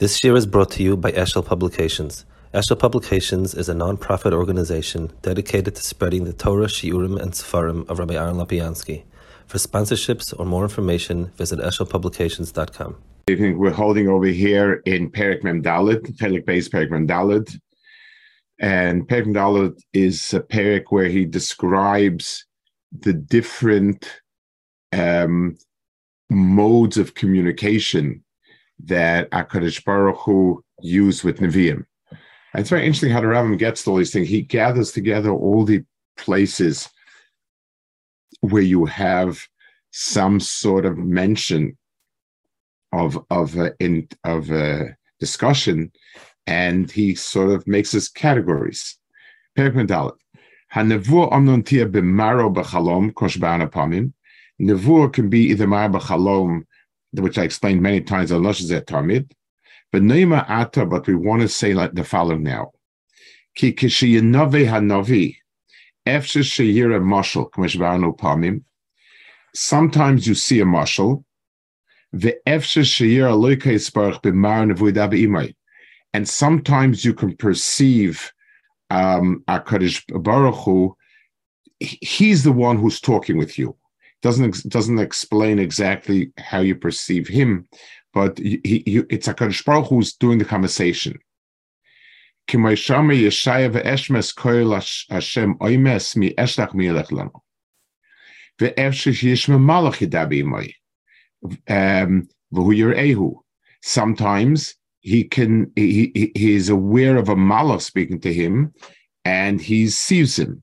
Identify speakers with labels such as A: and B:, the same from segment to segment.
A: This year is brought to you by Eshel Publications. Eshel Publications is a non-profit organization dedicated to spreading the Torah, Shiurim, and Sefarim of Rabbi Aaron Lopiansky. For sponsorships or more information, visit eshelpublications.com.
B: evening. We're holding over here in Perik Mem Dalit, Perik Base Perik Mem. And Perik Mem is a Perik where he describes the different um, modes of communication that Akadosh Baruch Hu used with Nevi'im. It's very interesting how the Rambam gets to all these things. He gathers together all the places where you have some sort of mention of of uh, in of uh, discussion, and he sort of makes his categories. B'chalom. Nevur can be either mar b'chalom which I explained many times, Tamid. But Neima Ata, but we want to say like the following now. Ki kishiyinove hanavi, efshe sheyira mashal, kmeshbarnu pamim. Sometimes you see a mashal, the efshe sheyira loika isparach b'mar nevuida b'imay. And sometimes you can perceive um, HaKadosh Baruch Hu, he's the one who's talking with you doesn't doesn't explain exactly how you perceive him, but he, he, it's a Baruch who's doing the conversation. Um, sometimes he can he, he is aware of a malach speaking to him and he sees him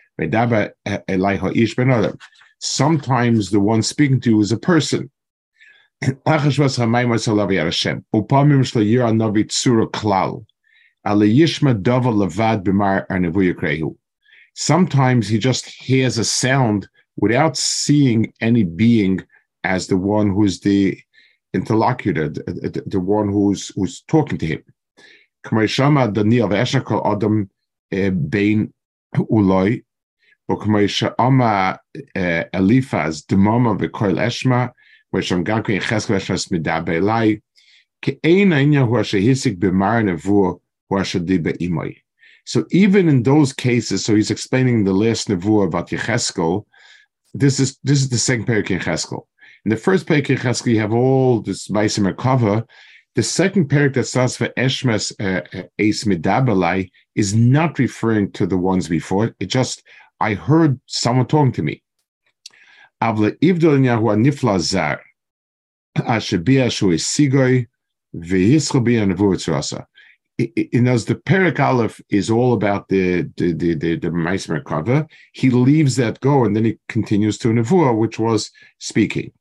B: Sometimes the one speaking to you is a person. Sometimes he just hears a sound without seeing any being as the one who's the interlocutor, the, the one who's who's talking to him. Adam eh, Uloi Oma eh, Elifaz Vikoil Eshma, Lai, Imoi. So even in those cases, so he's explaining the last nevuah about Yecheskel. This is this is the second Perik in Cheskel. In the first Perik in Cheskel, you have all this Maisim cover. The second Perik that starts for Eshmas eh, eh, uh, Midabalai is not referring to the ones before. It just I heard someone talking to me. Avle Ivdol Nifla Zar, Ashabia Shui Sigoy, Vehischobi and Vuitzrasa. In as the Perik Aleph is all about the the the the, the Meismer cover, he leaves that go and then he continues to Nevuah, which was speaking.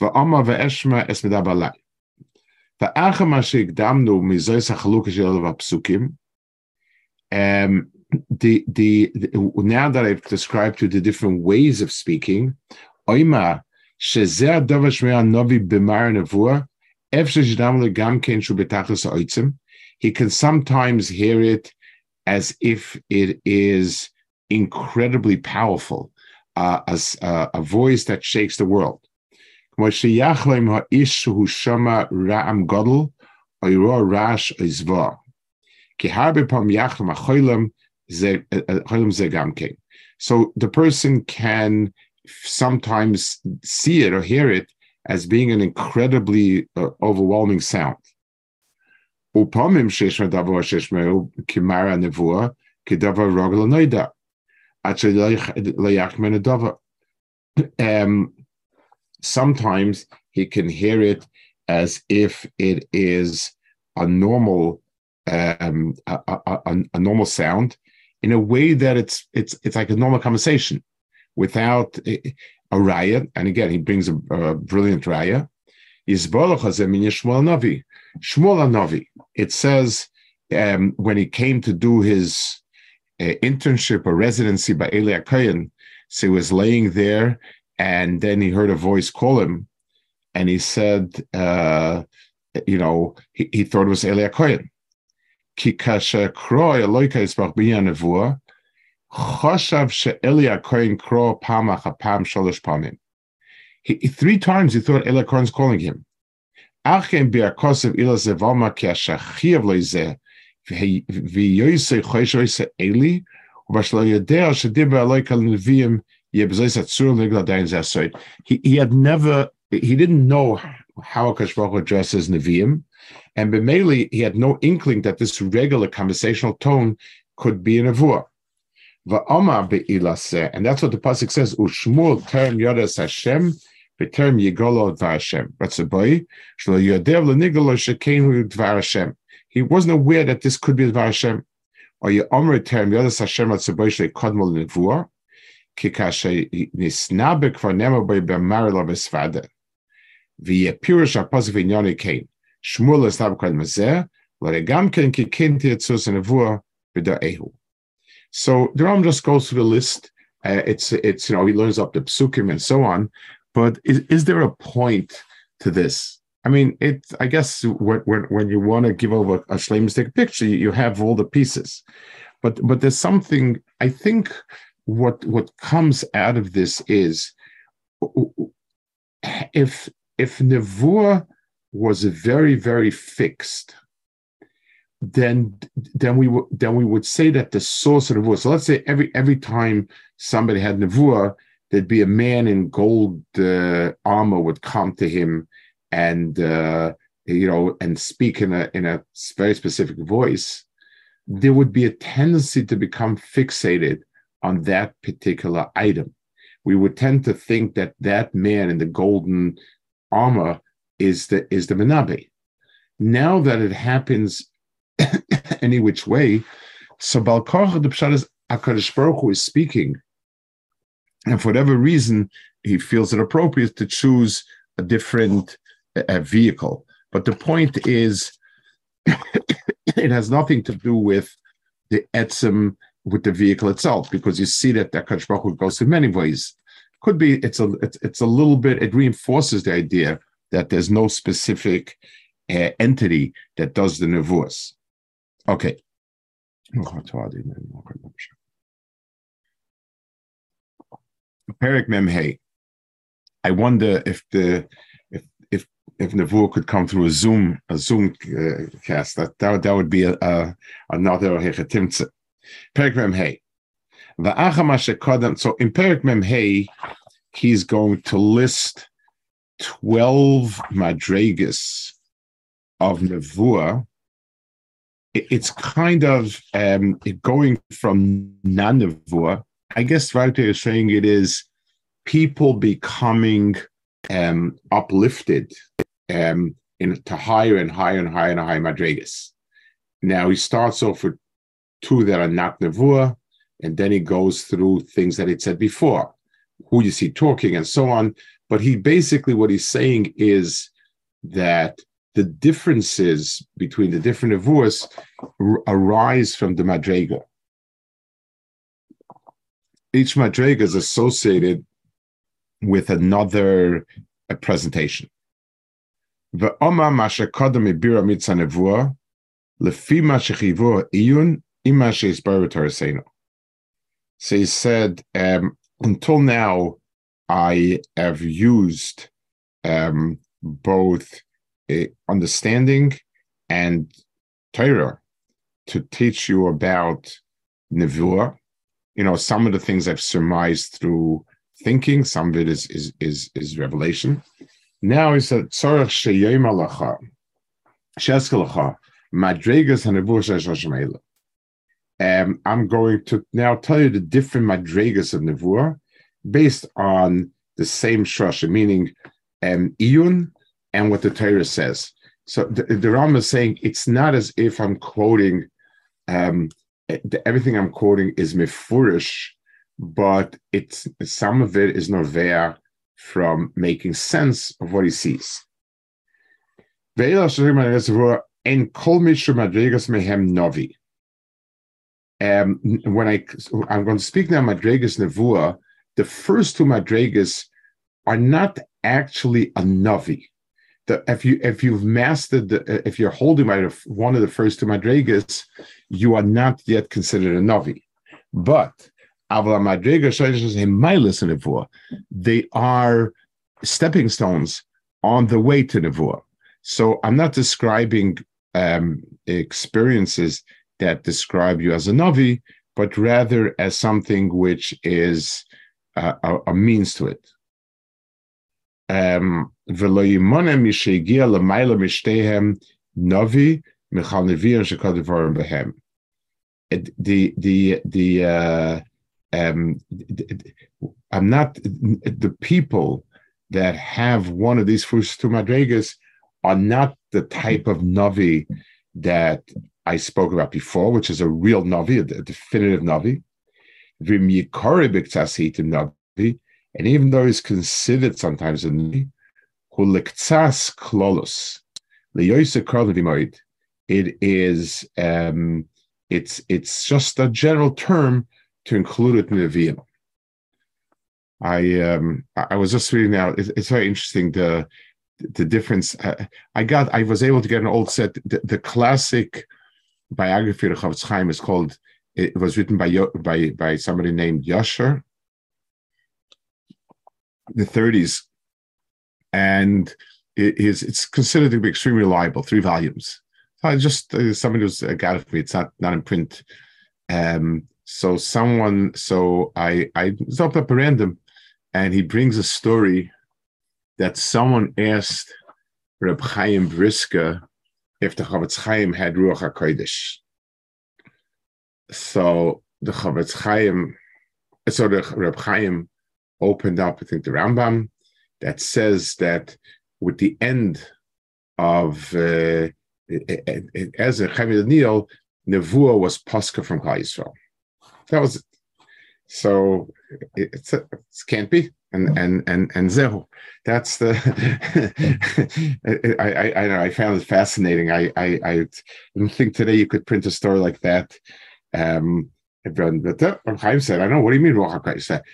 B: Va'ama ve'eshma esmedabalai. Va'acha mashik damnu mizoy sachaluk shel v'apsukim. Um, the, the, the now that I've described to the different ways of speaking, he can sometimes hear it as if it is incredibly powerful, uh, as uh, a voice that shakes the world. So the person can sometimes see it or hear it as being an incredibly uh, overwhelming sound. Um, sometimes he can hear it as if it is a normal um, a, a, a, normal sound in a way that it's it's it's like a normal conversation without a, a riot. And again, he brings a, a brilliant raya. Hazem Shmuel Navi. Shmuel Navi. It says um, when he came to do his uh, internship or residency by Eli Kohen, so he was laying there, and then he heard a voice call him, and he said, uh, you know, he, he thought it was Eli Kohen. כי כאשר קרוא אלוהיך יסבח בי הנבואה, חשב שאלי הכהן קרוא פעם אחר פעם שלוש פעמים. Three times he thought Eli Cohen's calling him. Achem bi'akosiv ila zevalma ki ashachiv lo ze v'yoyse choyshoyse Eli ובשלא יודע שדיבר אלוהי כל נביאים יבזויס הצור נגלה דיין זה הסוid. He had never, he didn't know how Akash Baruch addresses Nevi'im, and Bemeli, he had no inkling that this regular conversational tone could be a Nevuah. And that's what the pasuk says. Ushmul term yodas Hashem v'term yigolo dvar. That's a boy. Shlo. He wasn't aware that this could be dvar Hashem. Or yomer term yodas Hashem atzaboy shekodmol nevuah. Kikashe nisnabe kvar nemo boy b'marilo b'svada. V'yepirish apos v'inyoni kain. Shmuel is kikinti etzus nevuah b'da'ehu. So the Ram just goes through the list. Uh, it's it's you know he learns up the psukim and so on. But is, is there a point to this? I mean, it. I guess when when, when you want to give over a shlemistic picture, you have all the pieces. But but there's something. I think what what comes out of this is if if Nevuah was very very fixed then then we would then we would say that the source of nevuah. So let's say every every time somebody had nevuah, there'd be a man in gold uh, armor would come to him and uh, you know and speak in a in a very specific voice. There would be a tendency to become fixated on that particular item. We would tend to think that that man in the golden armor is the is the menabe. Now that it happens any which way. So Balkarcha, the Pshat is Akadosh Baruch Hu is speaking, and for whatever reason, he feels it appropriate to choose a different vehicle. But the point is, it has nothing to do with the etzem with the vehicle itself, because you see that the Akadosh Baruch Hu goes in many ways. Could be it's a it's, it's a little bit it reinforces the idea that there's no specific uh, entity that does the nevuas. Okay. Perik Memhei. I wonder if the if if if Nevuah could come through a Zoom a Zoom uh, cast that that, that would be a, a another hechetimtze. Perik Memhei. So in Perik Memhei, he's going to list twelve madregas of Nevuah it's kind of um, going from nanavua. I guess right is saying it is people becoming um, uplifted um, into higher and higher and higher and higher madrigas. Now he starts off with two that are not nevua, and then he goes through things that it said before, who you see talking and so on. But he basically what he's saying is that the differences between the different nevuas arise from the madrega. Each madrega is associated with another uh, presentation. So he said, um, until now, I have used um, both understanding and Torah to teach you about Nevuah. You know, some of the things I've surmised through thinking, some of it is is is, is revelation. Now is a tzorach sheyem alacha, sheskalacha, madregas hanevuah um, I'm going to now tell you the different madregas of Nevuah based on the same shasha, meaning um, iyun, and what the Torah says. So the, the Ram is saying it's not as if I'm quoting um, the, everything I'm quoting is mifurish, but it's some of it is novea from making sense of what he sees. kol. Um, when I I'm going to speak now madrigas nevua, the first two madrigas are not actually a novi. The, if you if you've mastered the, if you're holding by one of the first two madrigas, you are not yet considered a novi. But they are stepping stones on the way to Nevuah. So I'm not describing um, experiences that describe you as a Navi, but rather as something which is uh, a, a, means to it. Um, the the the uh, um, I'm not the people that have one of these first two madrigas are not the type of navi that I spoke about before, which is a real navi, a definitive navi. And even though he's considered sometimes a navi, it is um, it's it's just a general term to include it in the Nevi'im. I um, I was just reading now. It's, it's very interesting the the difference. Uh, I got I was able to get an old set. The, the classic biography of Chofetz Chaim is called. It was written by by by somebody named Yasher. The 30s, and it is it's considered to be extremely reliable. Three volumes. I just uh, somebody who's uh, got it for me. It's not not in print. Um, so someone, so I I stopped up a random and he brings a story that someone asked Reb Chaim Brisker if the Chofetz Chaim had Ruach HaKodesh. So the Chofetz Chaim, so the Reb Chaim opened up, I think, the Rambam that says that with the end of uh, as a Chaim Daniel, Nevuah was Pascha from Klal Yisrael. That was it. So it's, it can't be. And and and and Zehu. That's the I, I I know I found it fascinating. I I I didn't think today you could print a story like that. Um but uh, Chaim said, I know, what do you mean Ruach said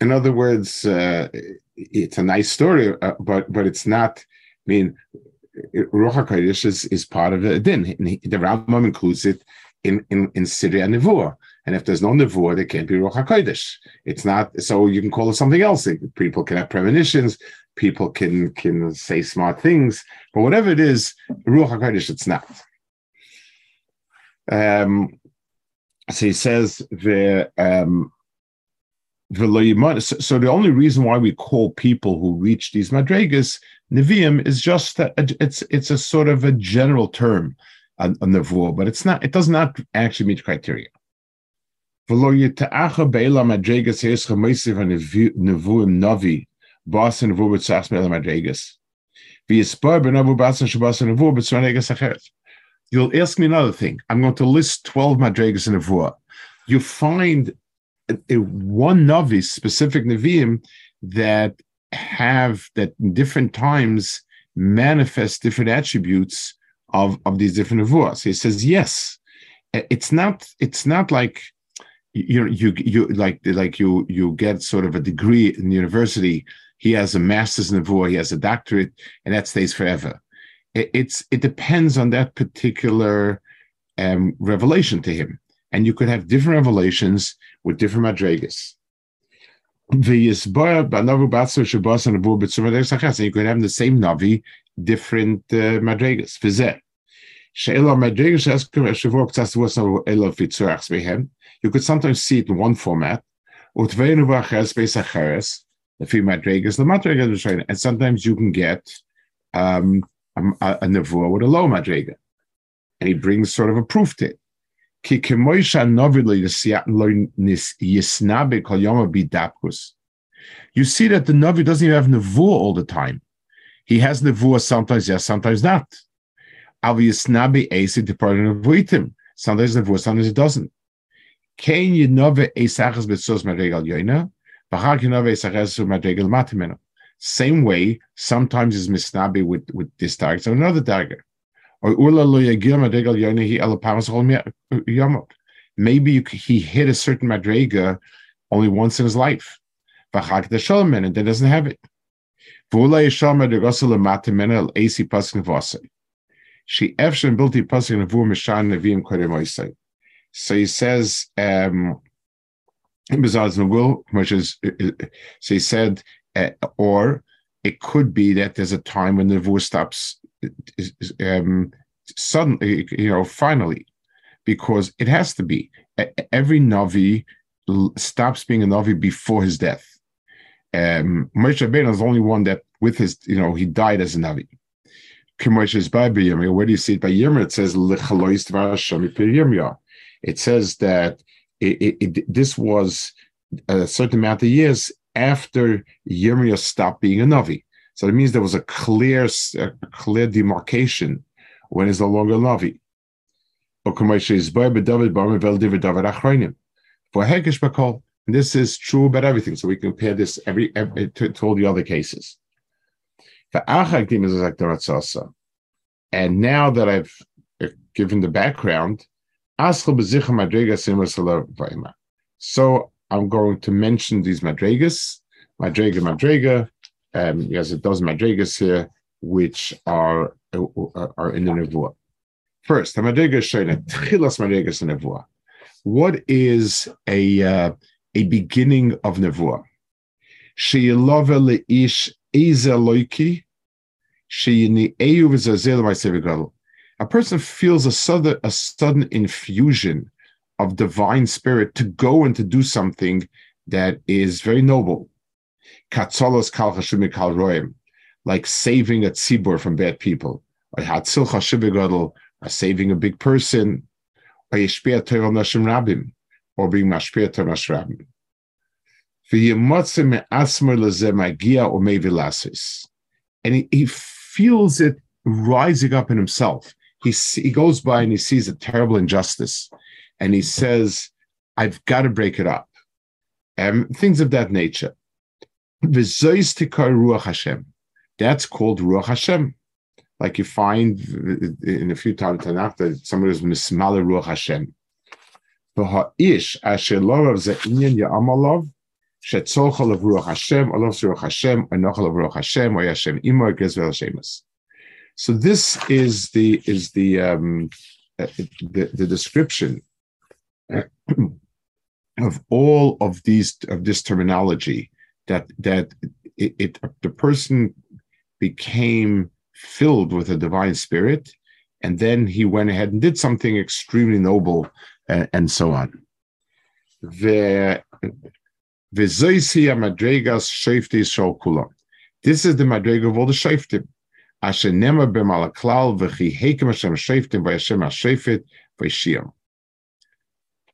B: in other words, uh, it's a nice story, uh, but but it's not. I mean, Ruach HaKodesh is, is part of the din. The Rambam includes it in in in Syria Nevuah. And if there's no nevuah, there can't be Ruach HaKodesh. It's not, so you can call it something else. People can have premonitions, people can can say smart things, but whatever it is, Ruach HaKodesh, it's not. Um, so he says the um, so the only reason why we call people who reach these madrigas neviim is just that it's it's a sort of a general term, a, a nevuah, but it's not. It does not actually meet criteria. You'll ask me another thing. I'm going to list 12 madregas in Nevuah. You find a, a one navi, specific neviim, that have, that in different times manifest different attributes of, of these different Nevuahs. So he says, yes. It's not, it's not like you you you like like you you get sort of a degree in university. He has a master's in Nevuah, he has a doctorate, and that stays forever. It, it's it depends on that particular um, revelation to him, and you could have different revelations with different madrigas. And you could have the same navi, different uh, madrigas. You could sometimes see it in one format, and sometimes you can get um, a, a nevuah with a low madrega. And he brings sort of a proof to it. You see that the Navi doesn't even have Nevuah all the time. He has Nevuah sometimes, yes, sometimes not. Sometimes Nevuah, sometimes it doesn't. Kein Yinove Esachas Betzos Madregal Yoina, Bachak Yinove Esachas Madregal Matimeno. Same way, sometimes is misnabi with, with this dagger, so another dagger. Or. Maybe he hit a certain madrega only once in his life. And then doesn't have it. She efshin bilti pasuk nevu mishan nevim kodem So he says, um, which is, so he said, or it could be that there's a time when the nevu stops um, suddenly, you know, finally, because it has to be. Every navi stops being a navi before his death. Um, Moshe is the only one that, with his, you know, he died as a navi. Where do you see it by Yirmiyah? It says It says that it, it, it, this was a certain amount of years after Yirmiyah stopped being a navi. So it means there was a clear, a clear demarcation when he's no longer a navi. For Hekesh Bakol, this is true about everything. So we compare this every, every to, to all the other cases. And now that I've uh, given the background, so I'm going to mention these madrigas, madriga, madriga, um, yes, it does madrigas here, which are uh, are in the nevuah. First, the madriga shayna tchilas madrigas in nevuah. What is a uh, a beginning of nevuah? Sheyilove leish ezeloiki sheyini eyu v'zazel ma'asev A person feels a sudden a sudden infusion of divine spirit to go and to do something that is very noble. Katzolos kal kal roim, like saving a tzibur from bad people, or hatzil chashiv or saving a big person, or yeshpia tevel nashim rabim, or being mashpia tevel nashim rabim. And he, he feels it rising up in himself. He, he goes by and he sees a terrible injustice and he says, I've got to break it up. Um, things of that nature. That's called Ruach Hashem. Like you find in a few times Tanakh that somebody is mismala Ruach Hashem. So this is the is the um, uh, the, the description of all of these of this terminology that that it, it, the person became filled with a divine spirit and then he went ahead and did something extremely noble uh, and so on this is the madrega of all the shaftim. Asher nema b'malaklal v'chi hekem Hashem shaftim v'Hashem ha'shafet v'Shiyam.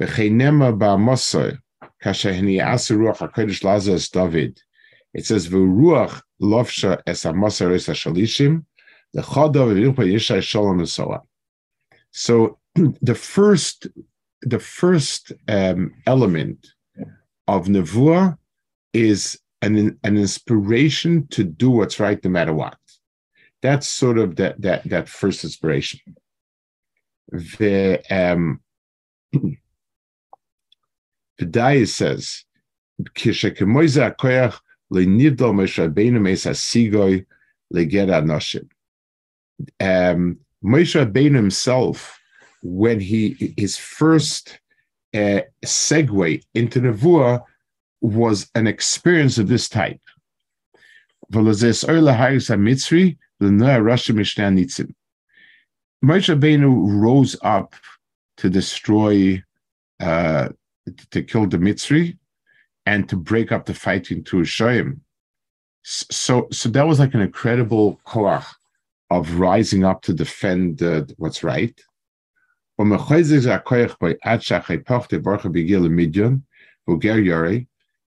B: V'cheinema ba'amosoi, kasher hini'asu ruach HaKodesh lazo es David. It says, v'ruach lovsha es ha'mosor es ha'shalishim, l'chodo v'yupa yishai shalom and so on. So the first, the first um, element of nevuah is an, an inspiration to do what's right no matter what. That's sort of that that that first inspiration. The um, Pedaya says, Kishekemoiza koyach le'nidol Moshe Rabbeinu meis hasigoy le'ger anoshim. Um, Moshe Rabbeinu himself, when he his first uh, segue into Nevuah was an experience of this type. Moshe Rabbeinu rose up to destroy uh, to kill the Mitzri and to break up the fight into Shoim. So, so that was like an incredible koach of rising up to defend uh, what's right.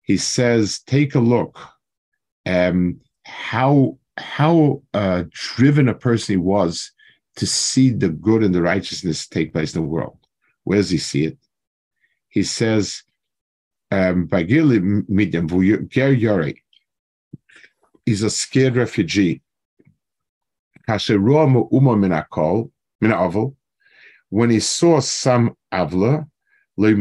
B: He says, take a look um, how how uh, driven a person he was to see the good and the righteousness take place in the world. Where does he see it? He says, um, by Gili Midian, Yori is a scared refugee. When he saw some avla. So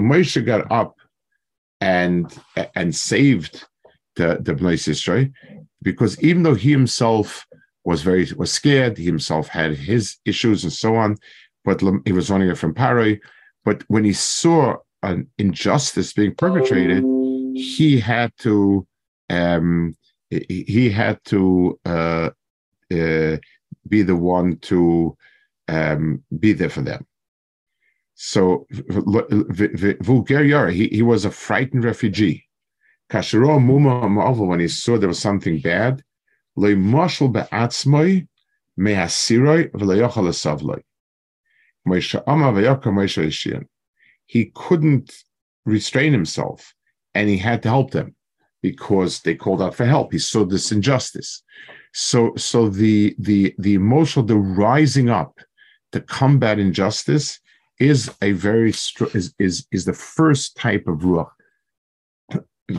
B: Moshe got up and and saved the the Bnei Yisrael because even though he himself was very was scared, he himself had his issues and so on, but he was running it from Paray. But when he saw an injustice being perpetrated, he had to um, he had to uh, uh, be the one to um, be there for them. So Vulgar he, he was a frightened refugee. Kashiro Muma when he saw there was something bad, he couldn't restrain himself and he had to help them because they called out for help. He saw this injustice. So so the the the emotional, the rising up to combat injustice is a very is is is the first type of ruach. So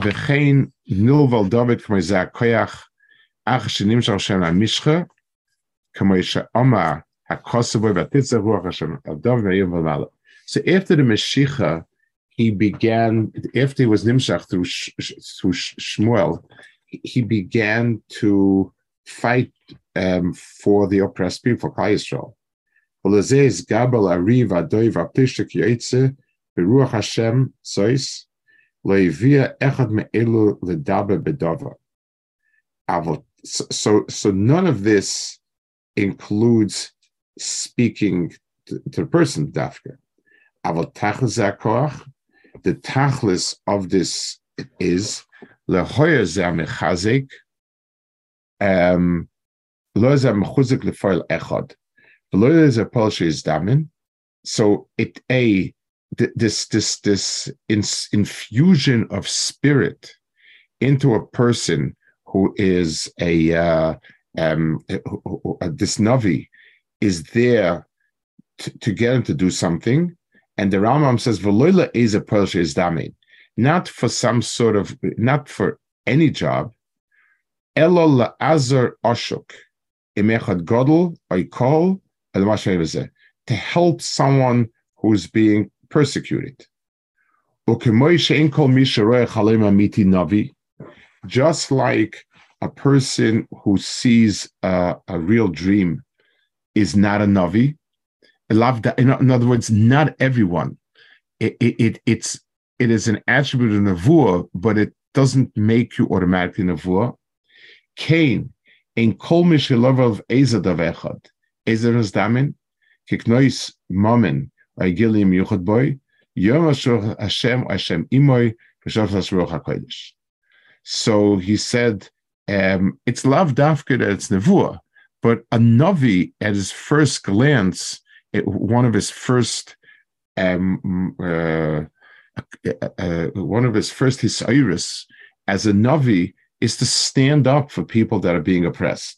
B: after the Mashiach, he began, after he was nimshach through, through Shmuel, he began to fight um, for the oppressed people, Klal Yisrael. Gabal so, so none of this includes speaking to, the person, dafka. The tachlis of this is lehoyer zeh mechazik, um, lo zeh mechuzik lefoil echad. So it a this this this infusion of spirit into a person who is a uh, um, this navi is there to, to, get him to do something, and the Rambam says "Veloila is a is damin," not for some sort of not for any job. Elo azar ashuk imechad godel call to help someone who's being persecuted. Just like a person who sees a, a real dream is not a navi. In other words, not everyone. It, it, it's it is an attribute of nevuah, but it doesn't make you automatically nevuah. Cain, in kol mishilav ezadav echad. Ezer's damin, kiknois momen, boy, yom Hashem, Hashem imoy. So he said, um, it's lav dafka that it's nevuah, but a navi at his first glance, it, one of his first um, uh, uh, one of his first hisairis as a navi is to stand up for people that are being oppressed.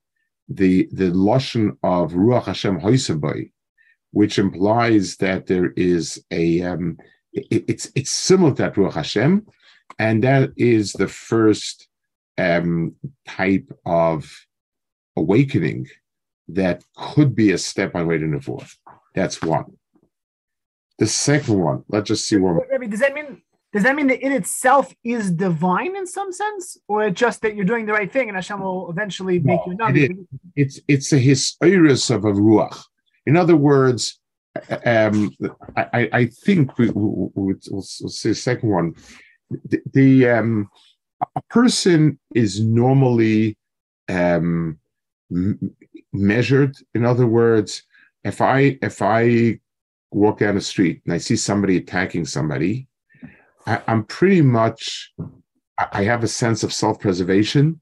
B: the the lashon of ruach Hashem hoisabai, which implies that there is a um, it, it's it's similar to that ruach Hashem, and that is the first um, type of awakening that could be a step on way to nevuah. That's one. The second one. Let's just see one.
C: Rabbi, does that mean does that mean that it itself is divine in some sense, or just that you're doing the right thing and Hashem will eventually make no, you?
B: It it's it's a historis of a ruach. In other words, um, I, I think we, will we'll, we'll say the second one. The, the um, a person is normally um, m- measured. In other words, if I if I walk down the street and I see somebody attacking somebody, I, am pretty much I have a sense of self-preservation,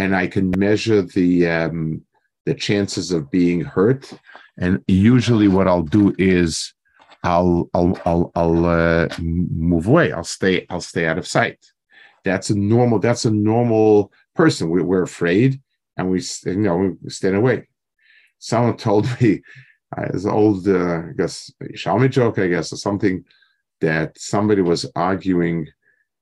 B: and I can measure the um, the chances of being hurt. And usually, what I'll do is I'll I'll I'll, I'll uh, move away. I'll stay I'll stay out of sight. That's a normal. That's a normal person. We, we're afraid, and we you know we stand away. Someone told me, as old uh, I guess Shalmi joke, I guess, or something that somebody was arguing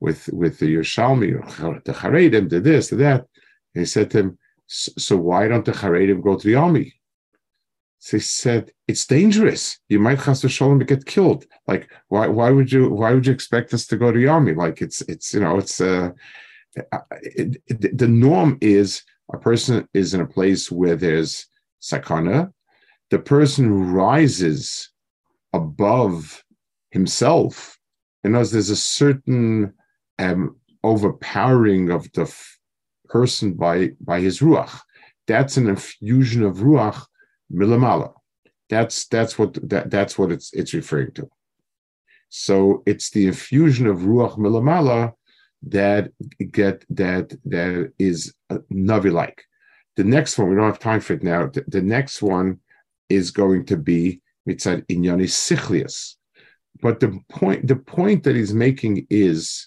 B: with with the Yerushalmi, the Haredim did this, did that. And he said to him, "So why don't the Haredim go to the army?" So he said, "It's dangerous. You might have to shalom get killed. Like, why? Why would you? Why would you expect us to go to the army? Like, it's it's you know, it's uh, it, it, the norm is a person is in a place where there's sakana. The person rises above himself. You know, there's a certain um, overpowering of the person by by his ruach. That's an infusion of ruach milamala. That's that's what that, that's what it's it's referring to. So it's the infusion of ruach milamala that get that that is navi like. The next one we don't have time for it now. The, the next one is going to be mitzad inyani sichlius but the point the point that he's making is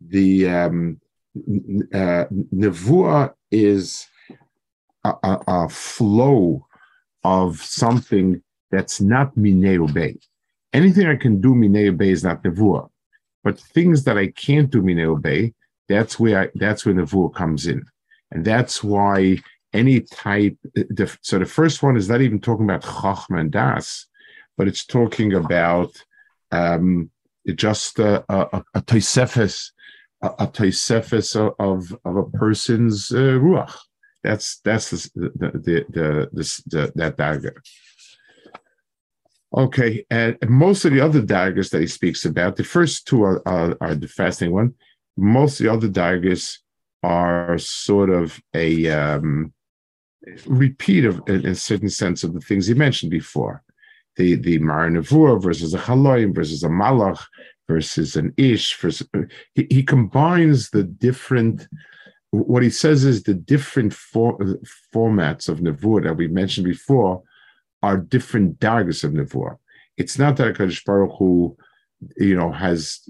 B: the um, uh, nevuah is a, a, a, flow of something that's not mineu bay. Anything I can do mineu bay is not nevuah, but things that I can't do mineu bay, that's where I, that's where nevuah comes in, and that's why any type. The, so the first one is not even talking about chachma and das, but it's talking about um, just a, a, a a, toisefes of, of a person's uh, ruach. That's that's the the the, the, the, the that dagger. Okay, and most of the other daggers that he speaks about, the first two are, are, are the fasting one. Most of the other daggers are sort of a um, repeat of, in a certain sense, of the things he mentioned before the the Maranavur versus a Chaloim versus a Malach versus an Ish. Versus, he, he combines the different. What he says is the different for, formats of Navur that we mentioned before are different dagas of Navur. It's not that Hakadosh Baruch Hu, you know, has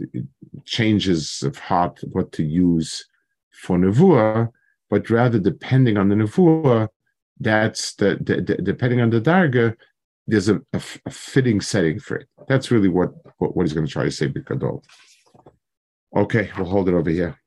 B: changes of heart what to use for Navur, but rather depending on the Navur, that's the, the, the depending on the darga, there's a, a, a, fitting setting for it. That's really what, what, what he's going to try to say, Bikadol. Okay, we'll hold it over here.